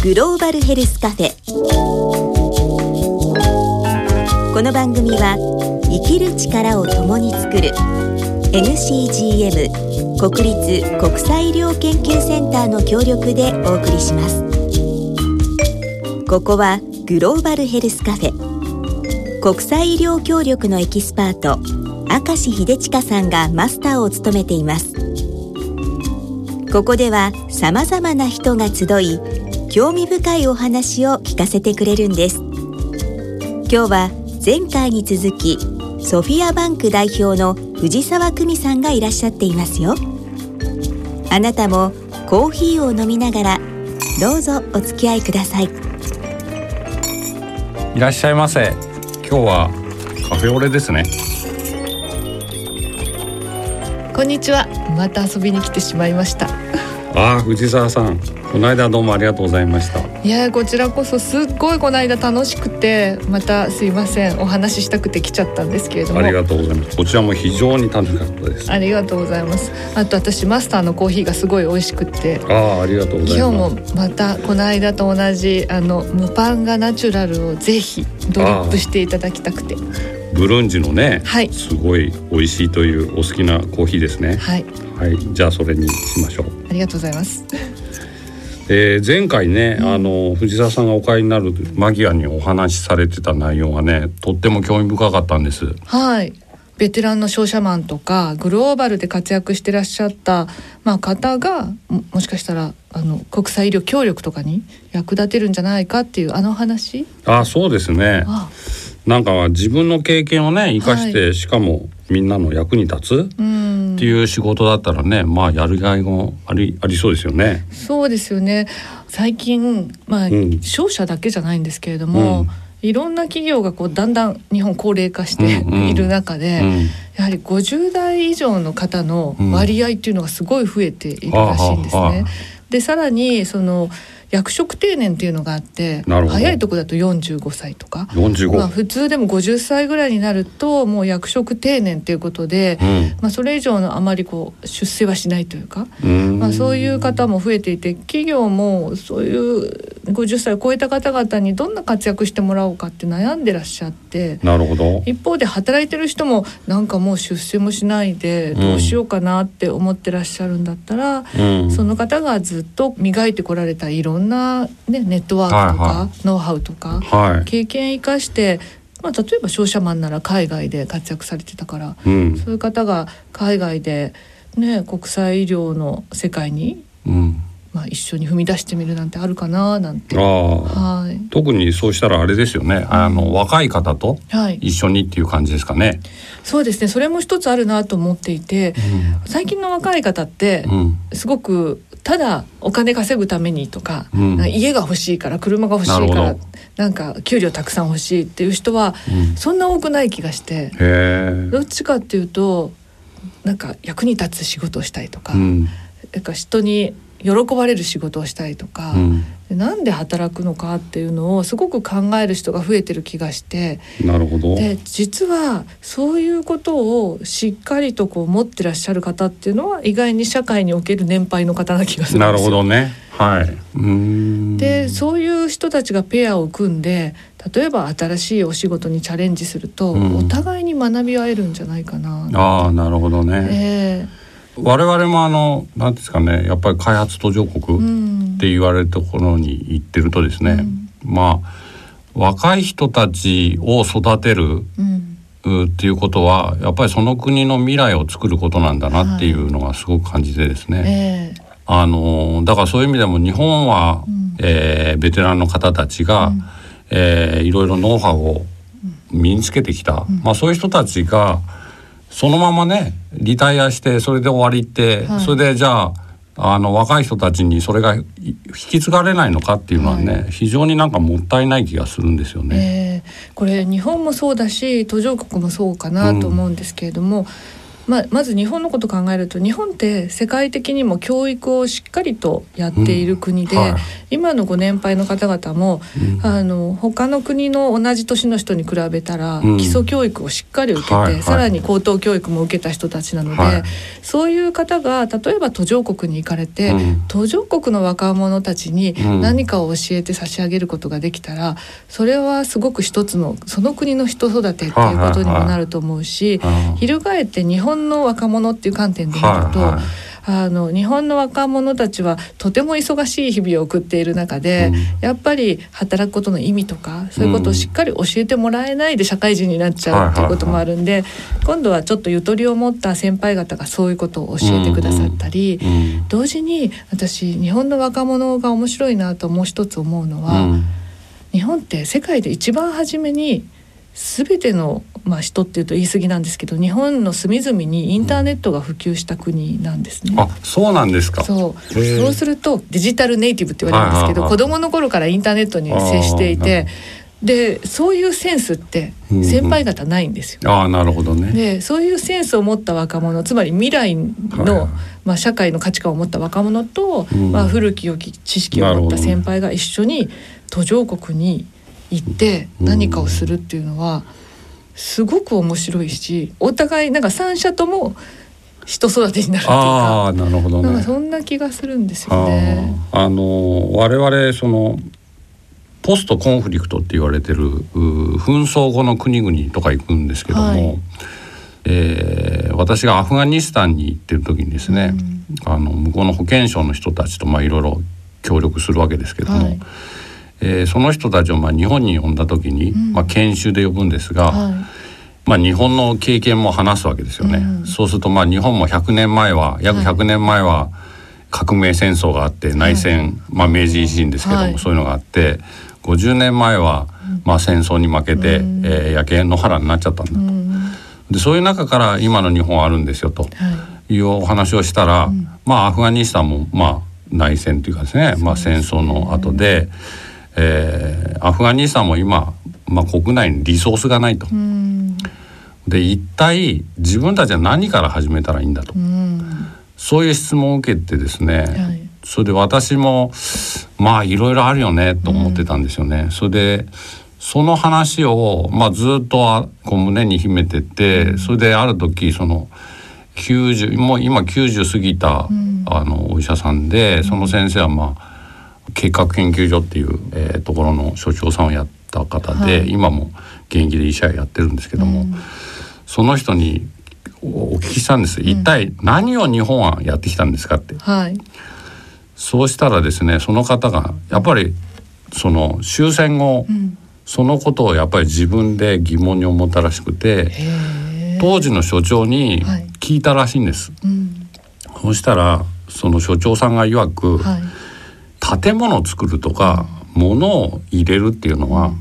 グローバルヘルスカフェ。この番組は生きる力を共に作る NCGM 国立国際医療研究センターの協力でお送りします。ここはグローバルヘルスカフェ。国際医療協力のエキスパート明石秀親さんがマスターを務めています。ここではさまざまな人が集い興味深いお話を聞かせてくれるんです。今日は前回に続きソフィアバンク代表の藤沢久美さんがいらっしゃっていますよ。あなたもコーヒーを飲みながらどうぞお付き合いください。いらっしゃいませ。今日はカフェオレですね。こんにちは。また遊びに来てしまいました。ああ藤沢さんこの間どうもありがとうございました。いやこちらこそすっごいこの間楽しくてまたすいません。お話ししたくて来ちゃったんですけれども。ありがとうございます。こちらも非常に楽しかったです。ありがとうございます。あと私マスターのコーヒーがすごい美味しくて。ああありがとうござい今ます。日もまたこの間と同じあのムパンガナチュラルをぜひドリップしていただきたくて。ブルンジのね、はい。すごい美味しいというお好きなコーヒーですね。はい。はい。じゃあそれにしましょう。ありがとうございますえー前回ね、あの藤沢さんがお帰りになる間際にお話しされてた内容がねとっても興味深かったんです。はい。ベテランの商社マンとかグローバルで活躍してらっしゃった、まあ、方がももしかしたらあの国際医療協力とかに役立てるんじゃないかっていうあの話？あそうですね。あなんか自分の経験をね生かして、はしかもみんなの役に立つうん。っていう仕事だったらねまあやるがいもありありそうですよね。そうですよね。最近、まあうん。商社だけじゃないんですけれども、うん。いろんな企業がこうだんだん日本高齢化してうんうん。いる中で、うん。やはり50代以上の方の割合っていうのがすごい増えているらしいんですね。はあはあはあ。でさらにその役職定年っていうのがあって早いとこだと45歳とか。45、まあ、普通でも50歳ぐらいになるともう役職定年っていうことで、うん。まあ、それ以上のあまりこう出世はしないというか、うん。まあ、そういう方も増えていて企業もそういう50歳を超えた方々にどんな活躍してもらおうかって悩んでらっしゃってなるほど。一方で働いてる人もなんかもう出世もしないでどうしようかなって思ってらっしゃるんだったら、うんその方がずっと磨いてこられたいろんな、ね、ネットワークとか、はいはノウハウとかはい。経験生かして、まあ、例えば商社マンなら海外で活躍されてたからうんそういう方が海外で、ね、国際医療の世界に、うん。まあ、一緒に踏み出してみるなんてあるかななんて。はい、特にそうしたらあれですよね。あの若い方とはい、一緒にっていう感じですかね。そうですねそれも一つあるなと思っていて最近の若い方ってうん。うん。すごくただお金稼ぐためにとか、うんか家が欲しいから車が欲しいからなんか給料たくさん欲しいっていう人はうんそんな多くない気がしてへえ。どっちかっていうとなんか役に立つ仕事をしたいとか,、うん。なんか人に喜ばれる仕事をしたいとか、うん。でなんで働くのかっていうのをすごく考える人が増えてる気がしてなるほど。で実はそういうことをしっかりとこう持ってらっしゃる方っていうのは意外に社会における年配の方な気がするんですよ。なるほどね。はい。う。でそういう人たちがペアを組んで例えば新しいお仕事にチャレンジすると、うんお互いに学び合えるんじゃないかな。ああなるほどね。え我々もあのなんですかねやっぱり開発途上え国っうんて言われるところに行ってるとですね、うん。まあ若い人たちを育てるうん。うっていうことはやっぱりその国の未来を作ることなんだなっていうのがすごく感じてですね、ええ。あのだからそういう意味でも日本は、うん。えーベテランの方たちが、うん。えーいろいろノウハウを身につけてきた、まあ、そういう人たちがそのままねリタイアしてそれで終わりって、はい。それでじゃああの若い人たちにそれがい引き継がれないのかっていうのはね、非常になんかもったいない気がするんですよね。ええ。これ日本もそうだし途上国もそうかなと思うんですけれども、まあ、まず日本のことを考えると日本って世界的にも教育をしっかりとやっている国で、うんはい。今のご年配の方々も、うん。あの他の国の同じ年の人に比べたら、うん。基礎教育をしっかり受けて、はいはい。さらに高等教育も受けた人たちなので、はい。そういう方が例えば途上国に行かれて、うん。途上国の若者たちにうん。何かを教えて差し上げることができたら、それはすごく一つのその国の人育てっていうことにもなると思うし、あ翻って日本の若者っていう観点で見ると、はいはい。あの日本の若者たちはとても忙しい日々を送っている中で、うん。やっぱり働くことの意味とかそういうことをしっかり教えてもらえないで社会人になっちゃうっていうこともあるんで、今度はちょっとゆとりを持った先輩方がそういうことを教えてくださったり。うん。同時に私日本の若者が面白いなともう一つ思うのは、うん。日本って世界で一番初めに全ての、まあ、人っていうと言い過ぎなんですけど日本の隅々にインターネットが普及した国なんですね。あそうなんですか。そう。そうするとデジタルネイティブって言われるんですけど、はいはいはい子供の頃からインターネットに接していてでそういうセンスってうんうん。先輩方ないんですよ。ああなるほどね。でそういうセンスを持った若者つまり未来の、はいまあ、社会の価値観を持った若者と、うんまあ、古き良き知識を持った先輩が一緒に途上国に行ってうん何かをするっていうのはすごく面白いしお互いなんか三者とも人育てになるっていうあかあなるほどんかそんな気がするんですよね。あの我々そのポストコンフリクトって言われてるう紛争後の国々とか行くんですけども、はい。えー私がアフガニスタンに行ってる時にですね、あの向こうの保健省の人たちとまあいろいろ協力するわけですけども、はいえーその人たちをまあ日本に呼んだ時に、ん。まあ、研修で呼ぶんですが、はい。まあ、日本の経験も話すわけですよね。うん。そうするとまあ日本も100年前は約100年前は革命戦争があって内戦、まあ、明治維新ですけども、はい。そういうのがあって50年前はまあ戦争に負けて、うん。えー焼け野原になっちゃったんだと。うん。でそういう中から今の日本はあるんですよと。はい。いうお話をしたら、まあアフガニスタンもまあ内戦というかですね。まあ、戦争の後で、えーアフガニスタンも今、まあ、国内にリソースがないと。うん。で一体自分たちは何から始めたらいいんだと、うん。そういう質問を受けてですね、はい。それで私もまあいろいろあるよねと思ってたんですよね。それでその話を、まあ、ずっとあこう胸に秘めてて、それである時その90もう今90過ぎた、ん。あのお医者さんでその先生はまあ計画研究所っていう、えーところの所長さんをやった方で、はい。今も現役で医者やってるんですけども、うん。その人におお聞きしたんです。一体何を日本はやってきたんですかって。はい。そうしたらですねその方がやっぱりその終戦後、うん。そのことをやっぱり自分で疑問に思ったらしくて当時の所長にはい。聞いたらしいんです。うん。そしたらその所長さんが曰く、はい建物を作るとか物を入れるっていうのは、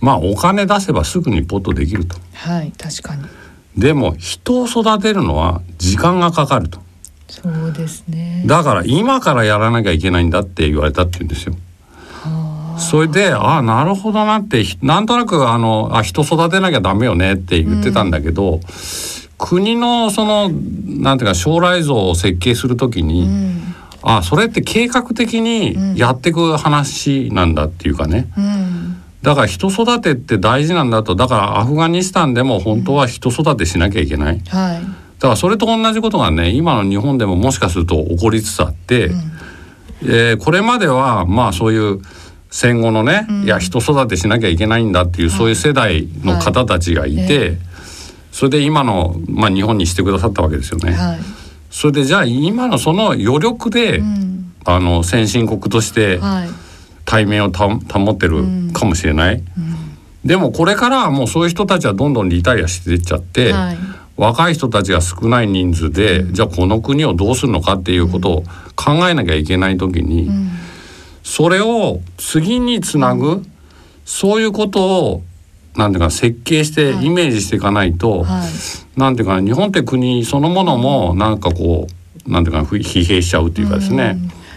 まあお金出せばすぐにポッとできると。はい確かにでも人を育てるのは時間がかかると。そうですねだから今からやらなきゃいけないんだって言われたって言うんですよ。はあそれでああなるほどなってひなんとなくあのあ人育てなきゃダメよねって言ってたんだけど、国のそのなんていうか将来像を設計するときに、うんあそれって計画的にやっていく話なんだっていうかね、うん。だから人育てって大事なんだと。だからアフガニスタンでも本当は人育てしなきゃいけない。はい。だからそれと同じことがね今の日本でももしかすると起こりつつあって、えーこれまではまあそういう戦後のね、いや人育てしなきゃいけないんだっていう、そういう世代の方たちがいて、はい。それで今の、まあ、日本にしてくださったわけですよね。はいそれでじゃあ今のその余力で、うん。あの先進国としてはい。対面をた保ってるかもしれない。でもこれからはもうそういう人たちはどんどんリタイアしていっちゃって、はい。若い人たちが少ない人数で、じゃあこの国をどうするのかっていうことを考えなきゃいけない時に、うん。それを次につなぐ、そういうことをなんていうか設計してはい。イメージしていかないと、はい。なんていうかな日本って国そのものもなんかこうなんていうか疲弊しちゃうっていうかですね、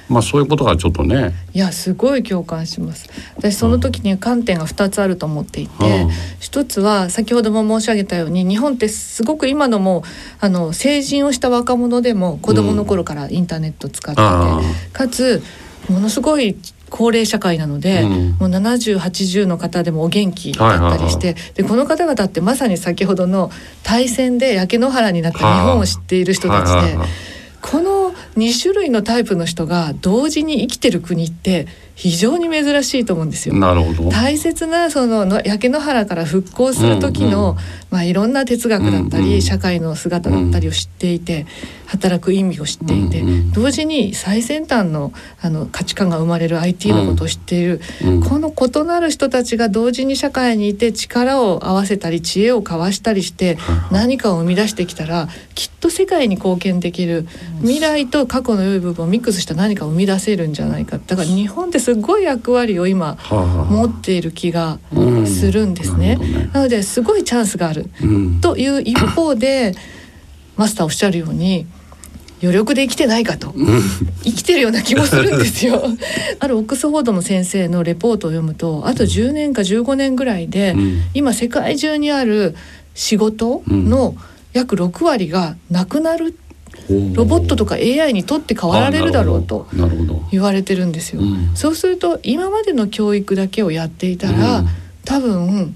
まあそういうことがちょっとね。いやすごい共感します。私その時に観点が2つあると思っていて、うん。一つは先ほども申し上げたように日本ってすごく今のもあの成人をした若者でも子供の頃からインターネット使っていて、あかつものすごい高齢社会なので、うんもう7080の方でもお元気だったりして、でこの方々ってまさに先ほどの大戦で焼け野原になった日本を知っている人たちで。はいはいはいこの2種類のタイプの人が同時に生きてる国って非常に珍しいと思うんですよ。なるほど。大切なそのの焼け野原から復興する時の、うんうんまあ、いろんな哲学だったり、うんうん社会の姿だったりを知っていて、働く意味を知っていて、うんうん同時に最先端のあの価値観が生まれる IT のことを知っている、うんこの異なる人たちが同時に社会にいて力を合わせたり知恵を交わしたりして何かを生み出してきたらきっと世界に貢献できる未来と過去の良い部分をミックスした何かを生み出せるんじゃないか。だから日本ってすごい役割を今はあはあ持っている気がうん。するんですね。なるほどね。なのですごいチャンスがある。うん。という一方でマスターおっしゃるように余力で生きてないかと。生きてるような気もするんですよ。あるオックスフォードの先生のレポートを読むとあと10年か15年ぐらいで、うん。今世界中にある仕事の約6割がなくなるロボットとか AI にとって変わられるだろうと言われてるんですよ。うん。そうすると今までの教育だけをやっていたら、うん。多分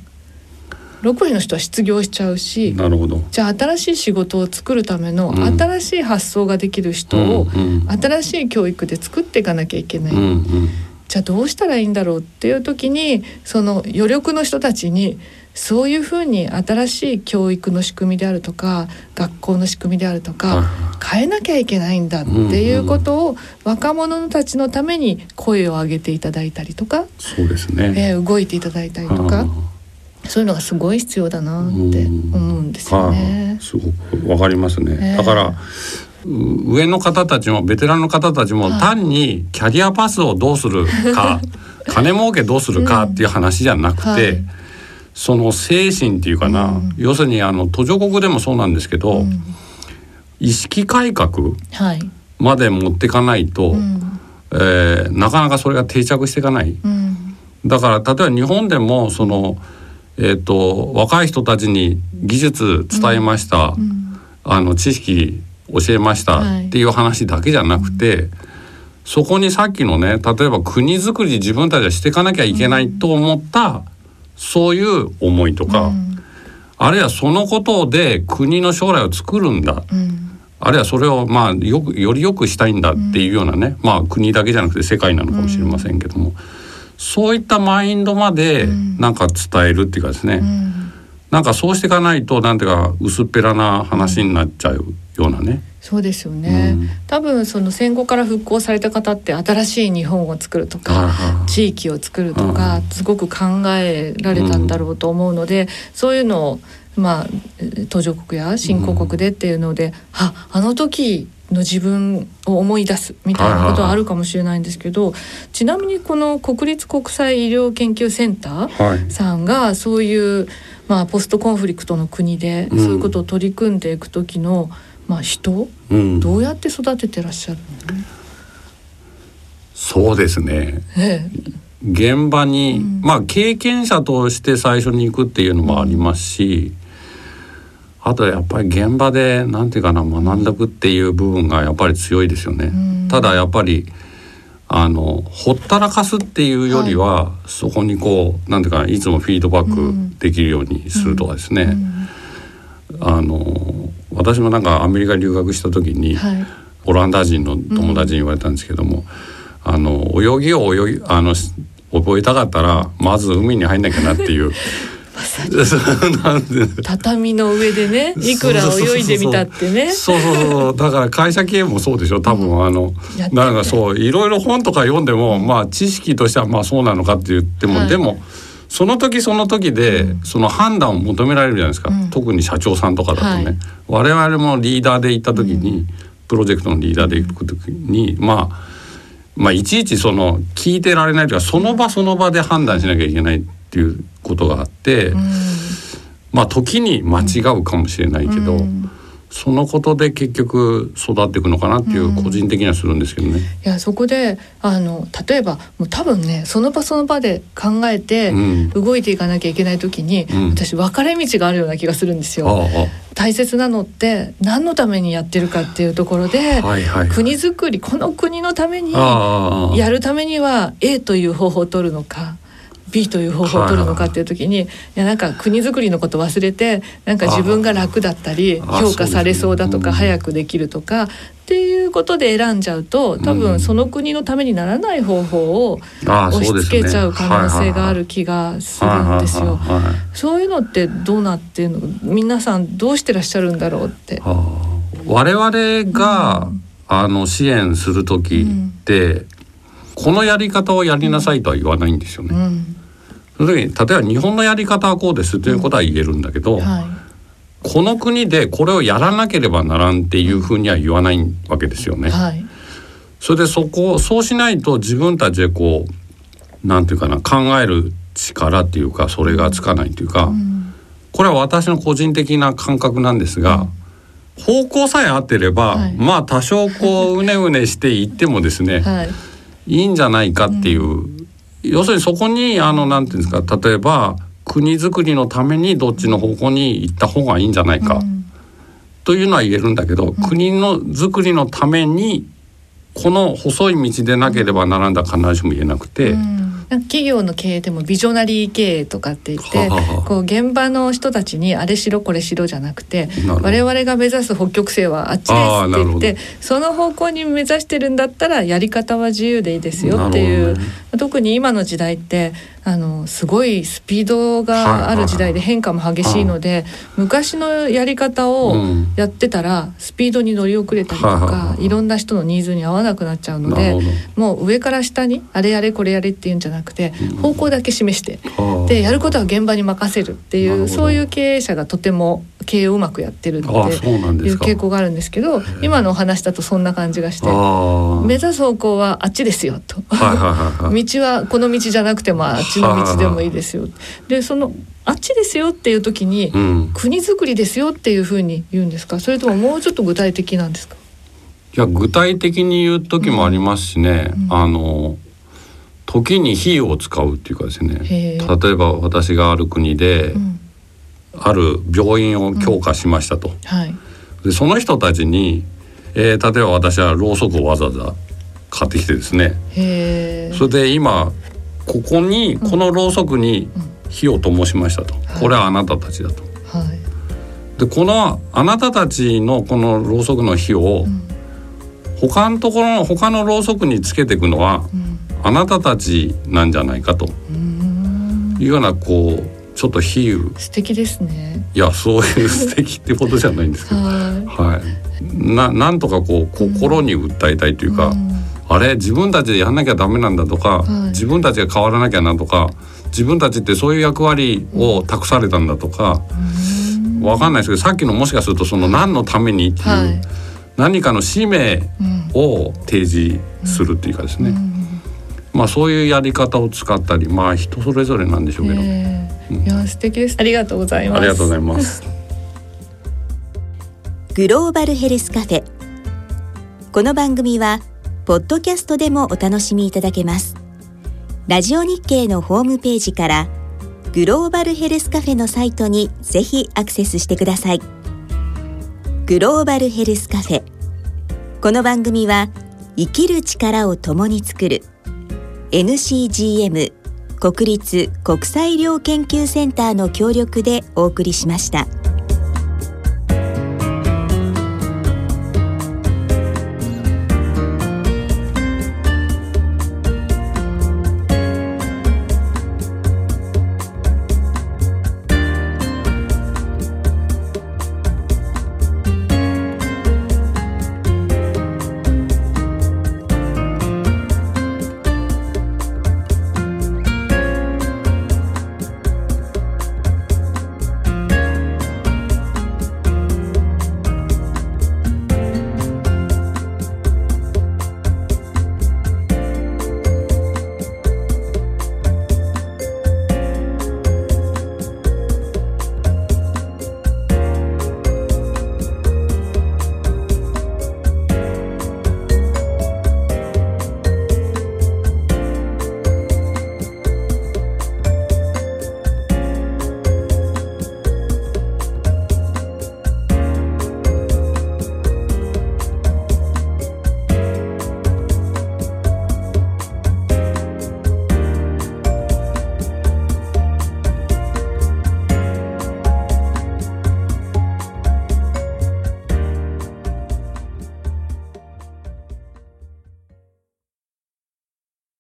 6割の人は失業しちゃうしなるほど。じゃあ新しい仕事を作るためのうん。新しい発想ができる人を新しい教育で作っていかなきゃいけない。うんうんじゃあどうしたらいいんだろうっていう時にその余力の人たちにそういうふうに新しい教育の仕組みであるとか学校の仕組みであるとはいかは変えなきゃいけないんだっていうことを若者たちのために声を上げていただいたりとか、そうですね。えー動いていただいたりとはかそういうのがすごい必要だなって思うんですよはねあ。すごくわかりますね。ええだからう上の方たちもベテランの方たちもはい。単にキャリアパスをどうするか 金儲けどうするかっていう話じゃなくて、はい。その精神っていうかな、うん。要するにあの途上国でもそうなんですけど、うん。意識改革はい、まで持っていかないと、うん。えーなかなかそれが定着していかない。うん。だから例えば日本でもその、えー、と若い人たちに技術伝えました、うん。あの知識教えましたはい。っていう話だけじゃなくて、そこにさっきのね例えば国づくり自分たちはしていかなきゃいけないと思った、そういう思いとか、うん。あるいはそのことで国の将来を作るんだうん。あるいはそれをまあよくより良くしたいんだっていうようなね、まあ国だけじゃなくて世界なのかもしれませんけども、そういったマインドまでうん。なんか伝えるっていうかですね、うんなんかそうしていかないとなんていうか薄っぺらな話になっちゃうようなね。そうですよね、うん。多分その戦後から復興された方って新しい日本を作るとか、はいはい地域を作るとか、すごく考えられたんだろうと思うので、そういうのをまあえー途上国や新興国でっていうので、ああの時の自分を思い出すみたいなことはあるかもしれないんですけど、ちなみにこの国立国際医療研究センター、はい。さんがそういう、まあ、ポストコンフリクトの国でうん。そういうことを取り組んでいく時の、まあ、人うん、どうやって育ててらっしゃるの、そうですね。え現場に、うん。まあ経験者として最初に行くっていうのもありますし、あとやっぱり現場でなんていうかな学んだくっていう部分がやっぱり強いですよね。うん。ただやっぱりあのほったらかすっていうよりは、そこにこうなんていうかいつもフィードバックできるようにするとかですね、うん。あの私もなんかアメリカに留学した時に、はい。オランダ人の友達に言われたんですけども、あの泳ぎを泳ぎあのし覚えたかったらまず海に入んなきゃなっていう。なんで畳の上でねいくら泳いでみたってね。そうそうそう。だから会社経営もそうでしょ多分あの、なんかそういろいろ本とか読んでもまあ知識としてはまあそうなのかって言っても、はい。でもその時その時でその判断を求められるじゃないですか、うん。特に社長さんとかだとね、はい。我々もリーダーで行った時に、プロジェクトのリーダーで行く時にまあまあいちいちその聞いてられないというかその場その場で判断しなきゃいけない。っていうことがあって、うん。まあ時に間違うかもしれないけど、うん。そのことで結局育っていくのかなっていう個人的にはするんですけどね。いやそこであの例えばもう多分ねその場その場で考えてうん。動いていかなきゃいけない時に、うん。私分かれ道があるような気がするんですああよ。大切なのって何のためにやってるかっていうところで、あはいはい。国づくりこの国のためにああ。やるためには A という方法を取るのか B という方法を取るのかっていう時に、いやなんか国づくりのこと忘れてなんか自分が楽だったり評価されそうだとか早くできるとかっていうことで選んじゃうと多うん。分その国のためにならない方法を押し付けちゃう可能性がある気がするんですよ。はいはいはいはいそういうのってどうなってんの？皆さんどうしてらっしゃるんだろうって。我々が、あの支援する時って、このやり方をやりなさいとは言わないんですよね。うん。その時に例えば日本のやり方はこうですということは言えるんだけど、はい。この国でこれをやらなければならんっていうふうには言わないわけですよね。はい。それでそこそうしないと自分たちでこうなんていうかな考える力っていうかそれがつかないというか、うん。これは私の個人的な感覚なんですが、方向さえ合ってれば、はい。まあ多少こううねうねしていってもですね、はいいいんじゃないかっていう、要するにそこにあのなんていうんですか例えば国づくりのためにどっちの方向に行った方がいいんじゃないか、うん。というのは言えるんだけど、国のづくりのためにこの細い道でなければならんだ必ずしも言えなくて、うん企業の経営でもビジョナリー経営とかって言ってこう現場の人たちにあれしろこれしろじゃなくて我々が目指す北極星はあっちですって言ってその方向に目指してるんだったらやり方は自由でいいですよっていう、ね。特に今の時代ってあのすごいスピードがある時代で変化も激しいので昔のやり方をうん。やってたらスピードに乗り遅れたりとかはいいろんな人のニーズに合わなくなっちゃうのでもう上から下にあれやれこれやれっていうんじゃなくて方向だけ示してはあでやることは現場に任せるっていうそういう経営者がとても経営をうまくやってるっていう傾向があるんですけど今のお話だとそんな感じがして目指す方向はあっちですよと。道はこの道じゃなくてもあっちの道でもいいですよ。でそのあっちですよっていう時に、うん、国づくりですよっていうふうに言うんですか？それとももうちょっと具体的なんですか？いや具体的に言う時もありますしね、あの時に費用を使うっていうかですね。例えば私がある国で、うん。ある病院を強化しましたと、はい。でその人たちに、えー例えば私はろうそくをわざわざ買ってきてですね。それで今ここにこのろうそくに火を灯しましたと、これはあなたたちだと。はい。でこのあなたたちのこのろうそくの火を、他のところの他のろうそくにつけていくのは、あなたたちなんじゃないかと。いうようなこうちょっと比喩。素敵ですね。いやそういう 素敵ってことじゃないんですけど、ははい、ななんとかこう心に訴えたいというか、うんあれ自分たちでやんなきゃダメなんだとか、はい。自分たちが変わらなきゃなとか自分たちってそういう役割を託されたんだとか、わかんないですけどさっきのもしかするとその何のためにっていう、はい。何かの使命うん。を提示するっていうかですね、まあそういうやり方を使ったりまあ人それぞれなんでしょうけど、え。ーいや素敵です。ありがとうございます。ありがとうございます。グローバルヘルスカフェ。この番組はポッドキャストでもお楽しみいただけます。ラジオ日経のホームページからグローバルヘルスカフェのサイトにぜひアクセスしてください。グローバルヘルスカフェ。この番組は生きる力を共に作る NCGM 国立国際医療研究センターの協力でお送りしました。